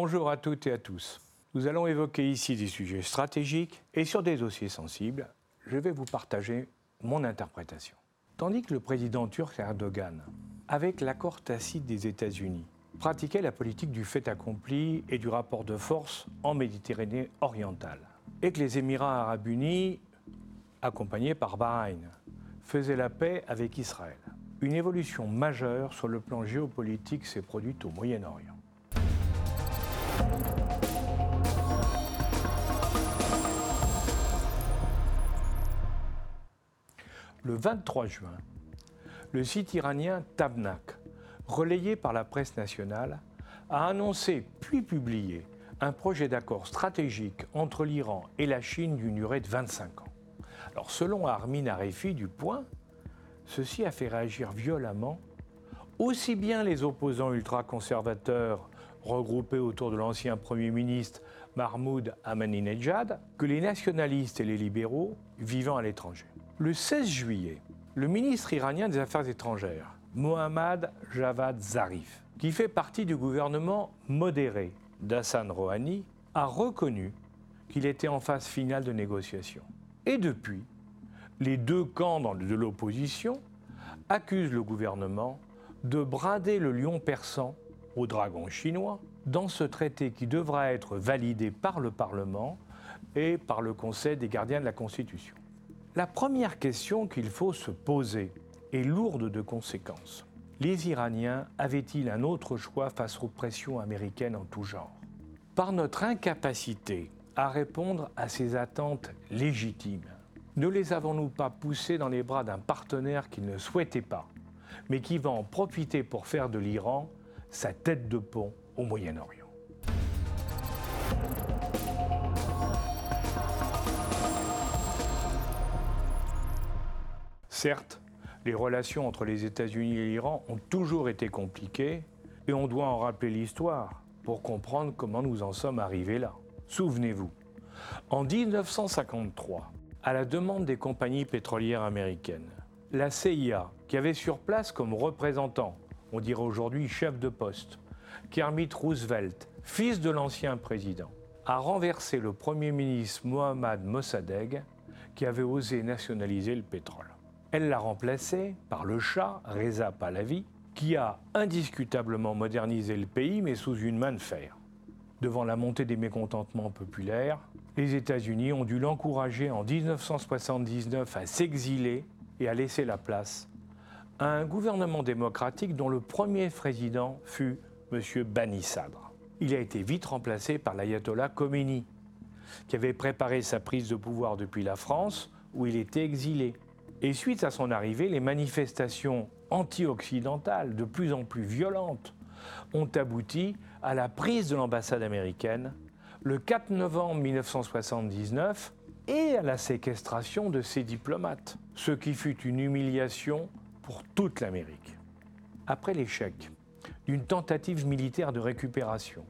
Bonjour à toutes et à tous. Nous allons évoquer ici des sujets stratégiques et sur des dossiers sensibles, je vais vous partager mon interprétation. Tandis que le président turc Erdogan, avec l'accord tacite des États-Unis, pratiquait la politique du fait accompli et du rapport de force en Méditerranée orientale, et que les Émirats arabes unis, accompagnés par Bahreïn, faisaient la paix avec Israël. Une évolution majeure sur le plan géopolitique s'est produite au Moyen-Orient. Le 23 juin, le site iranien Tabnak, relayé par la presse nationale, a annoncé puis publié un projet d'accord stratégique entre l'Iran et la Chine d'une durée de 25 ans. Alors selon Armin Arefi du Point, ceci a fait réagir violemment aussi bien les opposants ultra-conservateurs regroupés autour de l'ancien Premier ministre Mahmoud Ahmadinejad que les nationalistes et les libéraux vivant à l'étranger. Le 16 juillet, le ministre iranien des Affaires étrangères, Mohammad Javad Zarif, qui fait partie du gouvernement modéré d'Hassan Rouhani, a reconnu qu'il était en phase finale de négociation. Et depuis, les deux camps de l'opposition accusent le gouvernement de brader le lion persan au dragon chinois dans ce traité qui devra être validé par le Parlement et par le Conseil des gardiens de la Constitution. La première question qu'il faut se poser est lourde de conséquences. Les Iraniens avaient-ils un autre choix face aux pressions américaines en tout genre? Par notre incapacité à répondre à ces attentes légitimes, ne les avons-nous pas poussés dans les bras d'un partenaire qu'ils ne souhaitaient pas, mais qui va en profiter pour faire de l'Iran sa tête de pont au Moyen-Orient? Certes, les relations entre les États-Unis et l'Iran ont toujours été compliquées et on doit en rappeler l'histoire pour comprendre comment nous en sommes arrivés là. Souvenez-vous, en 1953, à la demande des compagnies pétrolières américaines, la CIA, qui avait sur place comme représentant, on dirait aujourd'hui chef de poste, Kermit Roosevelt, fils de l'ancien président, a renversé le Premier ministre Mohammad Mossadegh, qui avait osé nationaliser le pétrole. Elle l'a remplacé par le Shah Reza Pahlavi, qui a indiscutablement modernisé le pays, mais sous une main de fer. Devant la montée des mécontentements populaires, les États-Unis ont dû l'encourager en 1979 à s'exiler et à laisser la place à un gouvernement démocratique dont le premier président fut M. Bani Sadr. Il a été vite remplacé par l'ayatollah Khomeini, qui avait préparé sa prise de pouvoir depuis la France, où il était exilé. Et suite à son arrivée, les manifestations anti-occidentales, de plus en plus violentes, ont abouti à la prise de l'ambassade américaine le 4 novembre 1979 et à la séquestration de ses diplomates, ce qui fut une humiliation pour toute l'Amérique. Après l'échec d'une tentative militaire de récupération,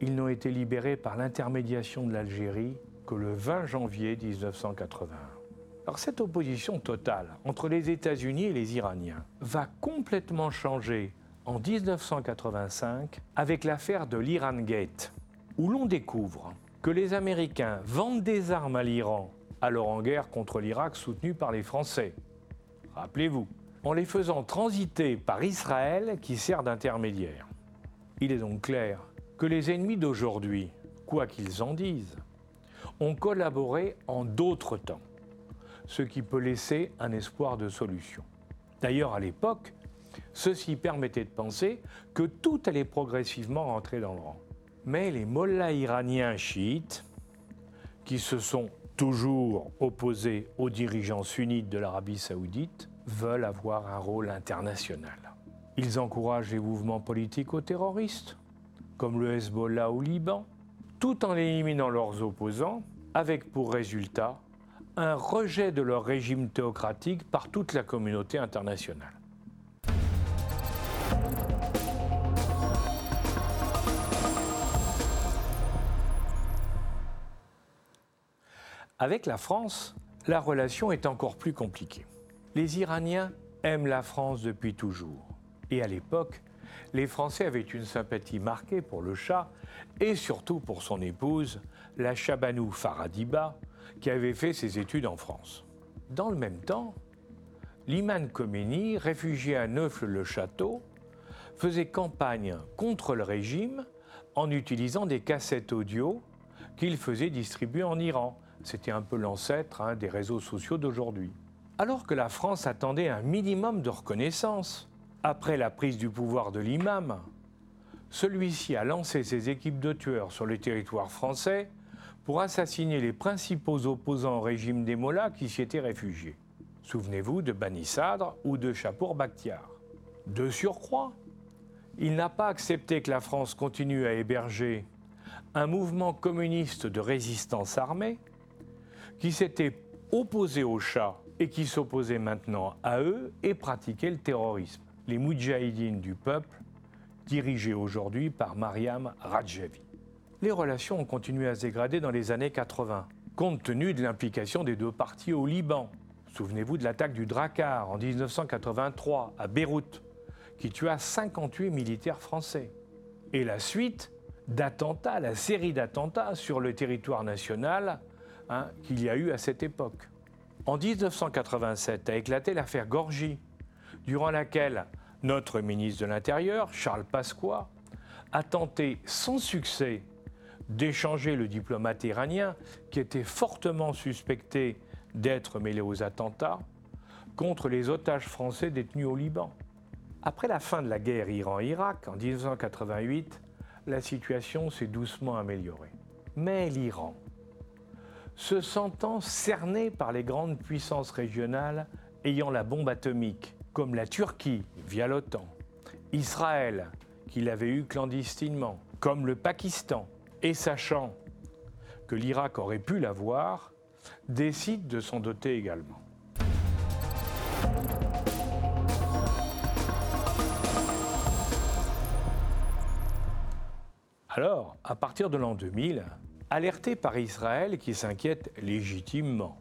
ils n'ont été libérés par l'intermédiation de l'Algérie que le 20 janvier 1981. Cette opposition totale entre les États-Unis et les Iraniens va complètement changer en 1985 avec l'affaire de l'Iran Gate, où l'on découvre que les Américains vendent des armes à l'Iran, alors en guerre contre l'Irak soutenu par les Français. Rappelez-vous, en les faisant transiter par Israël qui sert d'intermédiaire. Il est donc clair que les ennemis d'aujourd'hui, quoi qu'ils en disent, ont collaboré en d'autres temps ce qui peut laisser un espoir de solution. D'ailleurs, à l'époque, ceci permettait de penser que tout allait progressivement rentrer dans le rang. Mais les mollahs iraniens chiites, qui se sont toujours opposés aux dirigeants sunnites de l'Arabie saoudite, veulent avoir un rôle international. Ils encouragent les mouvements politiques aux terroristes, comme le Hezbollah au Liban, tout en éliminant leurs opposants, avec pour résultat un rejet de leur régime théocratique par toute la communauté internationale. Avec la France, la relation est encore plus compliquée. Les Iraniens aiment la France depuis toujours. Et à l'époque, les Français avaient une sympathie marquée pour le Shah et surtout pour son épouse, la Chabanou Faradiba, qui avait fait ses études en France. Dans le même temps, l'imam Khomeini, réfugié à Neufle-le-Château, faisait campagne contre le régime en utilisant des cassettes audio qu'il faisait distribuer en Iran. C'était un peu l'ancêtre hein, des réseaux sociaux d'aujourd'hui. Alors que la France attendait un minimum de reconnaissance après la prise du pouvoir de l'imam, celui-ci a lancé ses équipes de tueurs sur le territoire français pour assassiner les principaux opposants au régime des Mollahs qui s'y étaient réfugiés. Souvenez-vous de Bani ou de Chapour Bakhtiar. De surcroît, il n'a pas accepté que la France continue à héberger un mouvement communiste de résistance armée qui s'était opposé au Shah et qui s'opposait maintenant à eux et pratiquait le terrorisme. Les Moudjahidines du peuple, dirigés aujourd'hui par Mariam Rajavi. Les relations ont continué à se dégrader dans les années 80, compte tenu de l'implication des deux parties au Liban. Souvenez-vous de l'attaque du Drakkar en 1983 à Beyrouth, qui tua 58 militaires français. Et la suite d'attentats, la série d'attentats sur le territoire national hein, qu'il y a eu à cette époque. En 1987 a éclaté l'affaire Gorgie, durant laquelle notre ministre de l'Intérieur, Charles Pasqua, a tenté sans succès d'échanger le diplomate iranien, qui était fortement suspecté d'être mêlé aux attentats, contre les otages français détenus au Liban. Après la fin de la guerre Iran-Irak en 1988, la situation s'est doucement améliorée. Mais l'Iran, se sentant cerné par les grandes puissances régionales ayant la bombe atomique, comme la Turquie via l'OTAN, Israël, qui l'avait eu clandestinement, comme le Pakistan, et sachant que l'Irak aurait pu l'avoir, décide de s'en doter également. Alors, à partir de l'an 2000, alerté par Israël qui s'inquiète légitimement,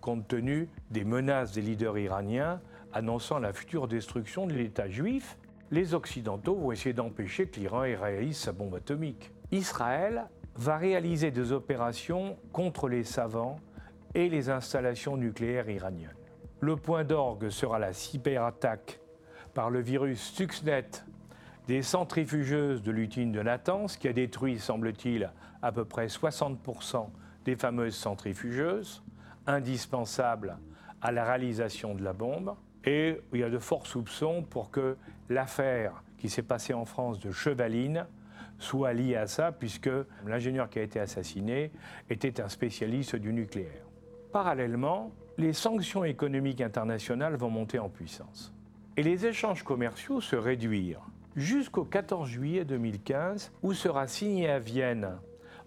compte tenu des menaces des leaders iraniens annonçant la future destruction de l'État juif, les Occidentaux vont essayer d'empêcher que l'Iran réalise sa bombe atomique. Israël va réaliser des opérations contre les savants et les installations nucléaires iraniennes. Le point d'orgue sera la cyberattaque par le virus Stuxnet des centrifugeuses de l'utine de Natanz, qui a détruit, semble-t-il, à peu près 60% des fameuses centrifugeuses, indispensables à la réalisation de la bombe. Et il y a de forts soupçons pour que l'affaire qui s'est passée en France de Chevaline soit liée à ça, puisque l'ingénieur qui a été assassiné était un spécialiste du nucléaire. Parallèlement, les sanctions économiques internationales vont monter en puissance. Et les échanges commerciaux se réduire jusqu'au 14 juillet 2015, où sera signé à Vienne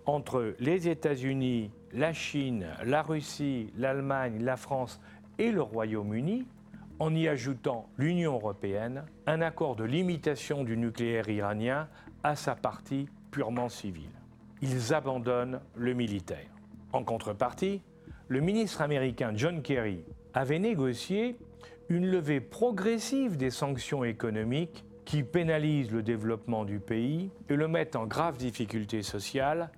entre les États-Unis, la Chine, la Russie, l'Allemagne, la France et le Royaume-Uni, en y ajoutant l'Union européenne, un accord de limitation du nucléaire iranien à sa partie purement civile. Ils abandonnent le militaire. En contrepartie, le ministre américain John Kerry avait négocié une levée progressive des sanctions économiques qui pénalisent le développement du pays et le mettent en grave difficulté sociale,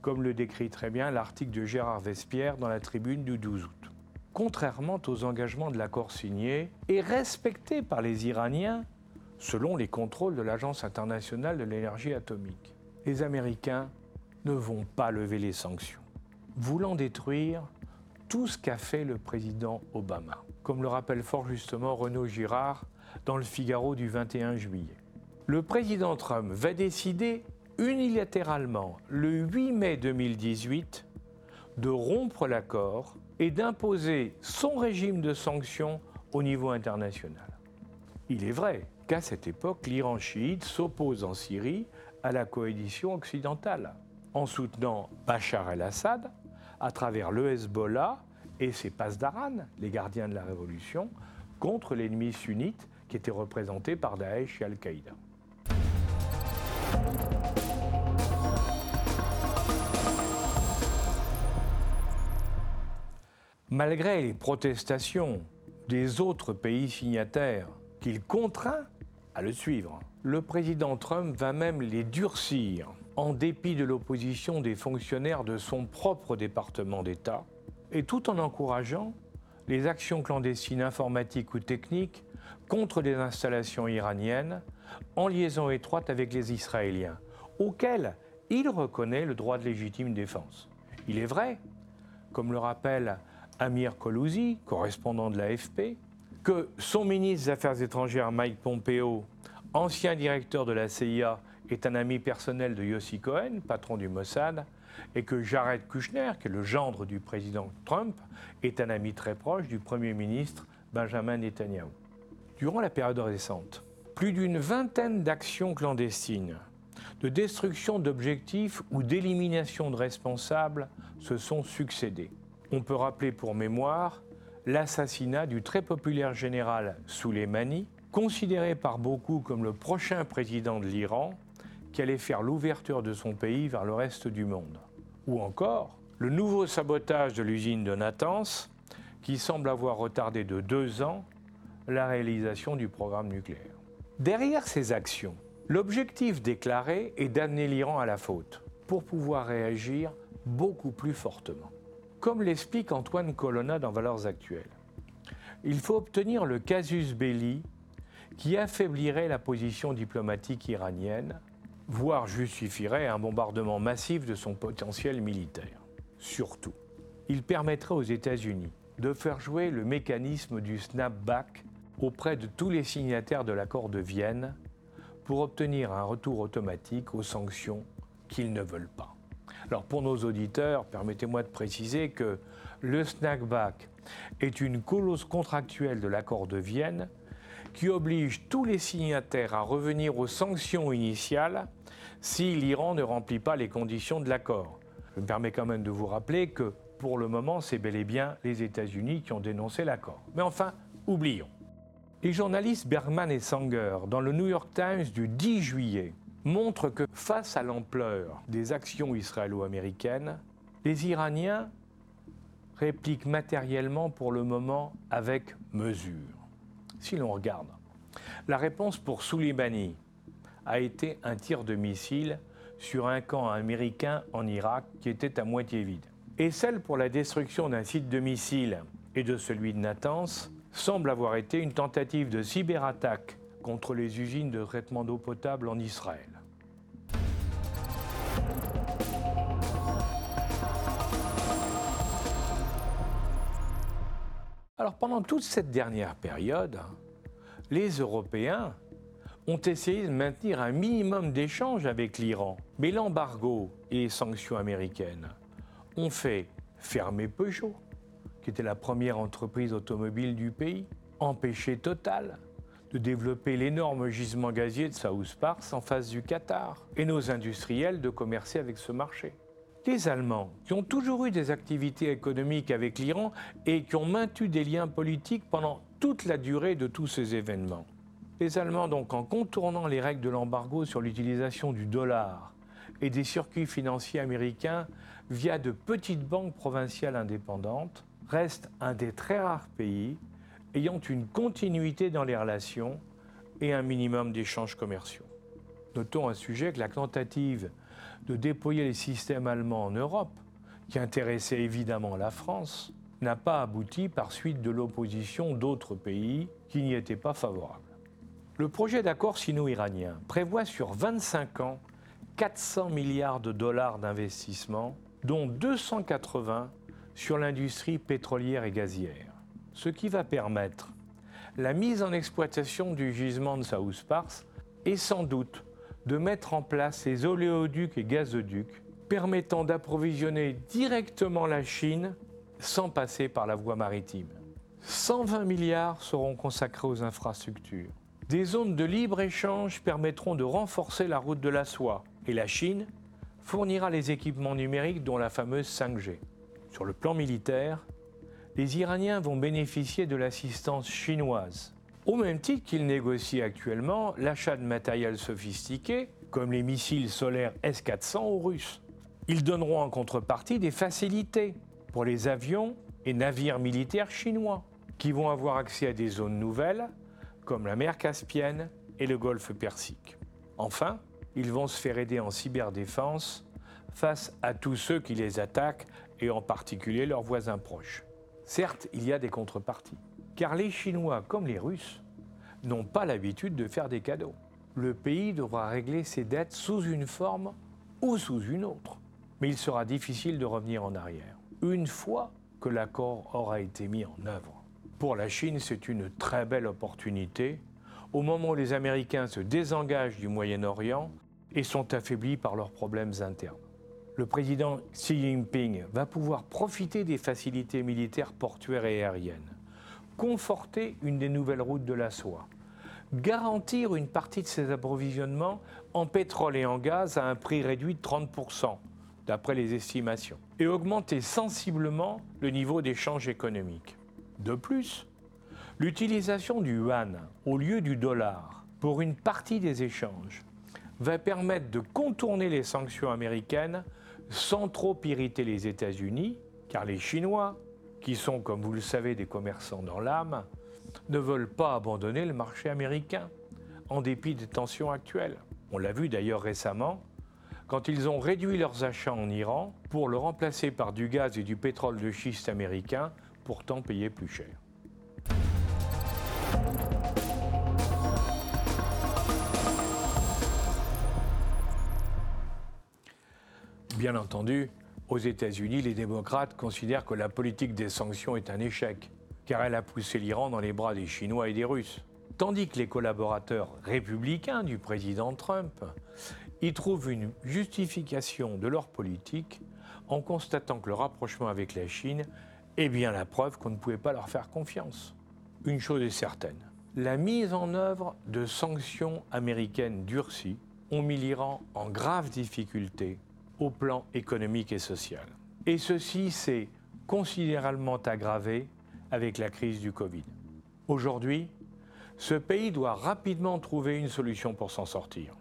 comme le décrit très bien l'article de Gérard Vespierre dans la tribune du 12 août. Contrairement aux engagements de l'accord signé et respecté par les Iraniens, selon les contrôles de l'Agence internationale de l'énergie atomique, les Américains ne vont pas lever les sanctions, voulant détruire tout ce qu'a fait le président Obama. Comme le rappelle fort justement Renaud Girard dans le Figaro du 21 juillet. Le président Trump va décider unilatéralement le 8 mai 2018 de rompre l'accord et d'imposer son régime de sanctions au niveau international. Il est vrai qu'à cette époque, l'Iran chiite s'oppose en Syrie à la coalition occidentale, en soutenant Bachar el-Assad à travers le Hezbollah et ses Pasdaran, les gardiens de la révolution, contre l'ennemi sunnite qui était représenté par Daesh et Al-Qaïda. Malgré les protestations des autres pays signataires qu'il contraint à le suivre. Le président Trump va même les durcir, en dépit de l'opposition des fonctionnaires de son propre département d'État, et tout en encourageant les actions clandestines informatiques ou techniques contre des installations iraniennes en liaison étroite avec les Israéliens, auxquels il reconnaît le droit de légitime défense. Il est vrai, comme le rappelle Amir Kolouzi, correspondant de l'AFP, que son ministre des Affaires étrangères Mike Pompeo, ancien directeur de la CIA, est un ami personnel de Yossi Cohen, patron du Mossad, et que Jared Kushner, qui est le gendre du président Trump, est un ami très proche du Premier ministre Benjamin Netanyahu. Durant la période récente, plus d'une vingtaine d'actions clandestines, de destruction d'objectifs ou d'élimination de responsables se sont succédées. On peut rappeler pour mémoire l'assassinat du très populaire général Soleimani, considéré par beaucoup comme le prochain président de l'Iran, qui allait faire l'ouverture de son pays vers le reste du monde. Ou encore le nouveau sabotage de l'usine de Natanz, qui semble avoir retardé de deux ans la réalisation du programme nucléaire. Derrière ces actions, l'objectif déclaré est d'amener l'Iran à la faute pour pouvoir réagir beaucoup plus fortement. Comme l'explique Antoine Colonna dans Valeurs actuelles, il faut obtenir le casus belli qui affaiblirait la position diplomatique iranienne, voire justifierait un bombardement massif de son potentiel militaire. Surtout, il permettrait aux États-Unis de faire jouer le mécanisme du snapback auprès de tous les signataires de l'accord de Vienne pour obtenir un retour automatique aux sanctions qu'ils ne veulent pas. Alors pour nos auditeurs, permettez-moi de préciser que le snackback est une clause contractuelle de l'accord de Vienne qui oblige tous les signataires à revenir aux sanctions initiales si l'Iran ne remplit pas les conditions de l'accord. Je me permets quand même de vous rappeler que pour le moment, c'est bel et bien les États-Unis qui ont dénoncé l'accord. Mais enfin, oublions. Les journalistes Bergman et Sanger, dans le New York Times du 10 juillet, montrent que face à l'ampleur des actions israélo-américaines, les Iraniens répliquent matériellement pour le moment avec mesure. Si l'on regarde, la réponse pour Soleimani a été un tir de missile sur un camp américain en Irak qui était à moitié vide. Et celle pour la destruction d'un site de missiles et de celui de Natanz semble avoir été une tentative de cyberattaque contre les usines de traitement d'eau potable en Israël. Alors pendant toute cette dernière période, les Européens ont essayé de maintenir un minimum d'échanges avec l'Iran. Mais l'embargo et les sanctions américaines ont fait fermer Peugeot, qui était la première entreprise automobile du pays, empêcher Total de développer l'énorme gisement gazier de South Pars en face du Qatar, et nos industriels de commercer avec ce marché. Les Allemands, qui ont toujours eu des activités économiques avec l'Iran et qui ont maintenu des liens politiques pendant toute la durée de tous ces événements. Les Allemands, donc, en contournant les règles de l'embargo sur l'utilisation du dollar et des circuits financiers américains via de petites banques provinciales indépendantes, reste un des très rares pays ayant une continuité dans les relations et un minimum d'échanges commerciaux. Notons un sujet que la tentative de déployer les systèmes allemands en Europe, qui intéressait évidemment la France, n'a pas abouti par suite de l'opposition d'autres pays qui n'y étaient pas favorables. Le projet d'accord sino-iranien prévoit sur 25 ans 400 milliards de dollars d'investissement, dont 280 sur l'industrie pétrolière et gazière, ce qui va permettre la mise en exploitation du gisement de South Pars et sans doute de mettre en place les oléoducs et gazoducs permettant d'approvisionner directement la Chine sans passer par la voie maritime. 120 milliards seront consacrés aux infrastructures. Des zones de libre-échange permettront de renforcer la route de la soie et la Chine fournira les équipements numériques dont la fameuse 5G. Sur le plan militaire, les Iraniens vont bénéficier de l'assistance chinoise, au même titre qu'ils négocient actuellement l'achat de matériel sophistiqué, comme les missiles solaires S-400 aux Russes. Ils donneront en contrepartie des facilités pour les avions et navires militaires chinois, qui vont avoir accès à des zones nouvelles, comme la mer Caspienne et le golfe Persique. Enfin, ils vont se faire aider en cyberdéfense face à tous ceux qui les attaquent et en particulier leurs voisins proches. Certes, il y a des contreparties, car les Chinois comme les Russes n'ont pas l'habitude de faire des cadeaux. Le pays devra régler ses dettes sous une forme ou sous une autre. Mais il sera difficile de revenir en arrière, une fois que l'accord aura été mis en œuvre. Pour la Chine, c'est une très belle opportunité au moment où les Américains se désengagent du Moyen-Orient et sont affaiblis par leurs problèmes internes. Le président Xi Jinping va pouvoir profiter des facilités militaires portuaires et aériennes, conforter une des nouvelles routes de la soie, garantir une partie de ses approvisionnements en pétrole et en gaz à un prix réduit de 30%, d'après les estimations, et augmenter sensiblement le niveau d'échange économique. De plus, l'utilisation du yuan au lieu du dollar pour une partie des échanges va permettre de contourner les sanctions américaines sans trop irriter les États-Unis, car les Chinois, qui sont, comme vous le savez, des commerçants dans l'âme, ne veulent pas abandonner le marché américain, en dépit des tensions actuelles. On l'a vu d'ailleurs récemment, quand ils ont réduit leurs achats en Iran pour le remplacer par du gaz et du pétrole de schiste américain, pourtant payé plus cher. Bien entendu, aux États-Unis, les démocrates considèrent que la politique des sanctions est un échec, car elle a poussé l'Iran dans les bras des Chinois et des Russes. Tandis que les collaborateurs républicains du président Trump y trouvent une justification de leur politique en constatant que le rapprochement avec la Chine est bien la preuve qu'on ne pouvait pas leur faire confiance. Une chose est certaine, la mise en œuvre de sanctions américaines durcies ont mis l'Iran en grave difficulté au plan économique et social. Et ceci s'est considérablement aggravé avec la crise du Covid. Aujourd'hui, ce pays doit rapidement trouver une solution pour s'en sortir.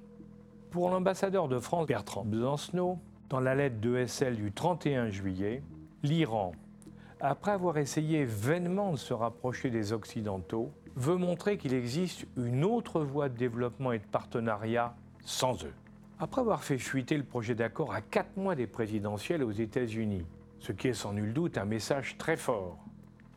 Pour l'ambassadeur de France, Bertrand Besancenot, dans la lettre de SL du 31 juillet, l'Iran, après avoir essayé vainement de se rapprocher des Occidentaux, veut montrer qu'il existe une autre voie de développement et de partenariat sans eux. Après avoir fait fuiter le projet d'accord à quatre mois des présidentielles aux États-Unis, ce qui est sans nul doute un message très fort,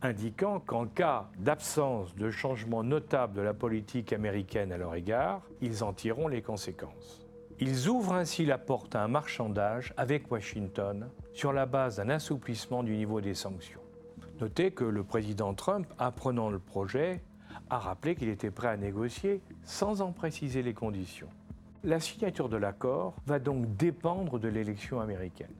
indiquant qu'en cas d'absence de changement notable de la politique américaine à leur égard, ils en tireront les conséquences. Ils ouvrent ainsi la porte à un marchandage avec Washington sur la base d'un assouplissement du niveau des sanctions. Notez que le président Trump, apprenant le projet, a rappelé qu'il était prêt à négocier sans en préciser les conditions. La signature de l'accord va donc dépendre de l'élection américaine.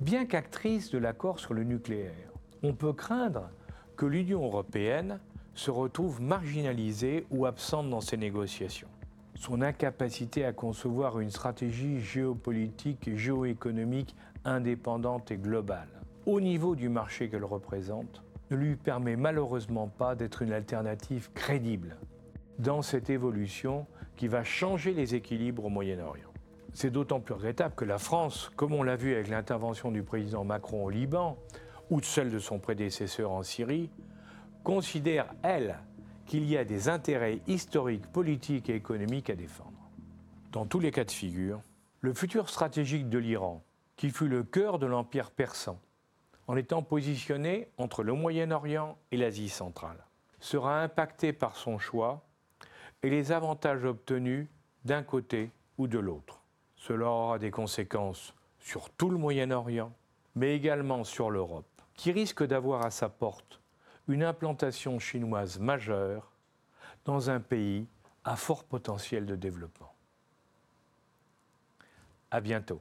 Bien qu'actrice de l'accord sur le nucléaire, on peut craindre que l'Union européenne se retrouve marginalisée ou absente dans ces négociations. Son incapacité à concevoir une stratégie géopolitique et géoéconomique indépendante et globale, au niveau du marché qu'elle représente, ne lui permet malheureusement pas d'être une alternative crédible dans cette évolution qui va changer les équilibres au Moyen-Orient. C'est d'autant plus regrettable que la France, comme on l'a vu avec l'intervention du président Macron au Liban ou celle de son prédécesseur en Syrie, considère, elle, qu'il y a des intérêts historiques, politiques et économiques à défendre. Dans tous les cas de figure, le futur stratégique de l'Iran, qui fut le cœur de l'Empire persan, en étant positionné entre le Moyen-Orient et l'Asie centrale, sera impacté par son choix et les avantages obtenus d'un côté ou de l'autre. Cela aura des conséquences sur tout le Moyen-Orient, mais également sur l'Europe, qui risque d'avoir à sa porte une implantation chinoise majeure dans un pays à fort potentiel de développement. À bientôt.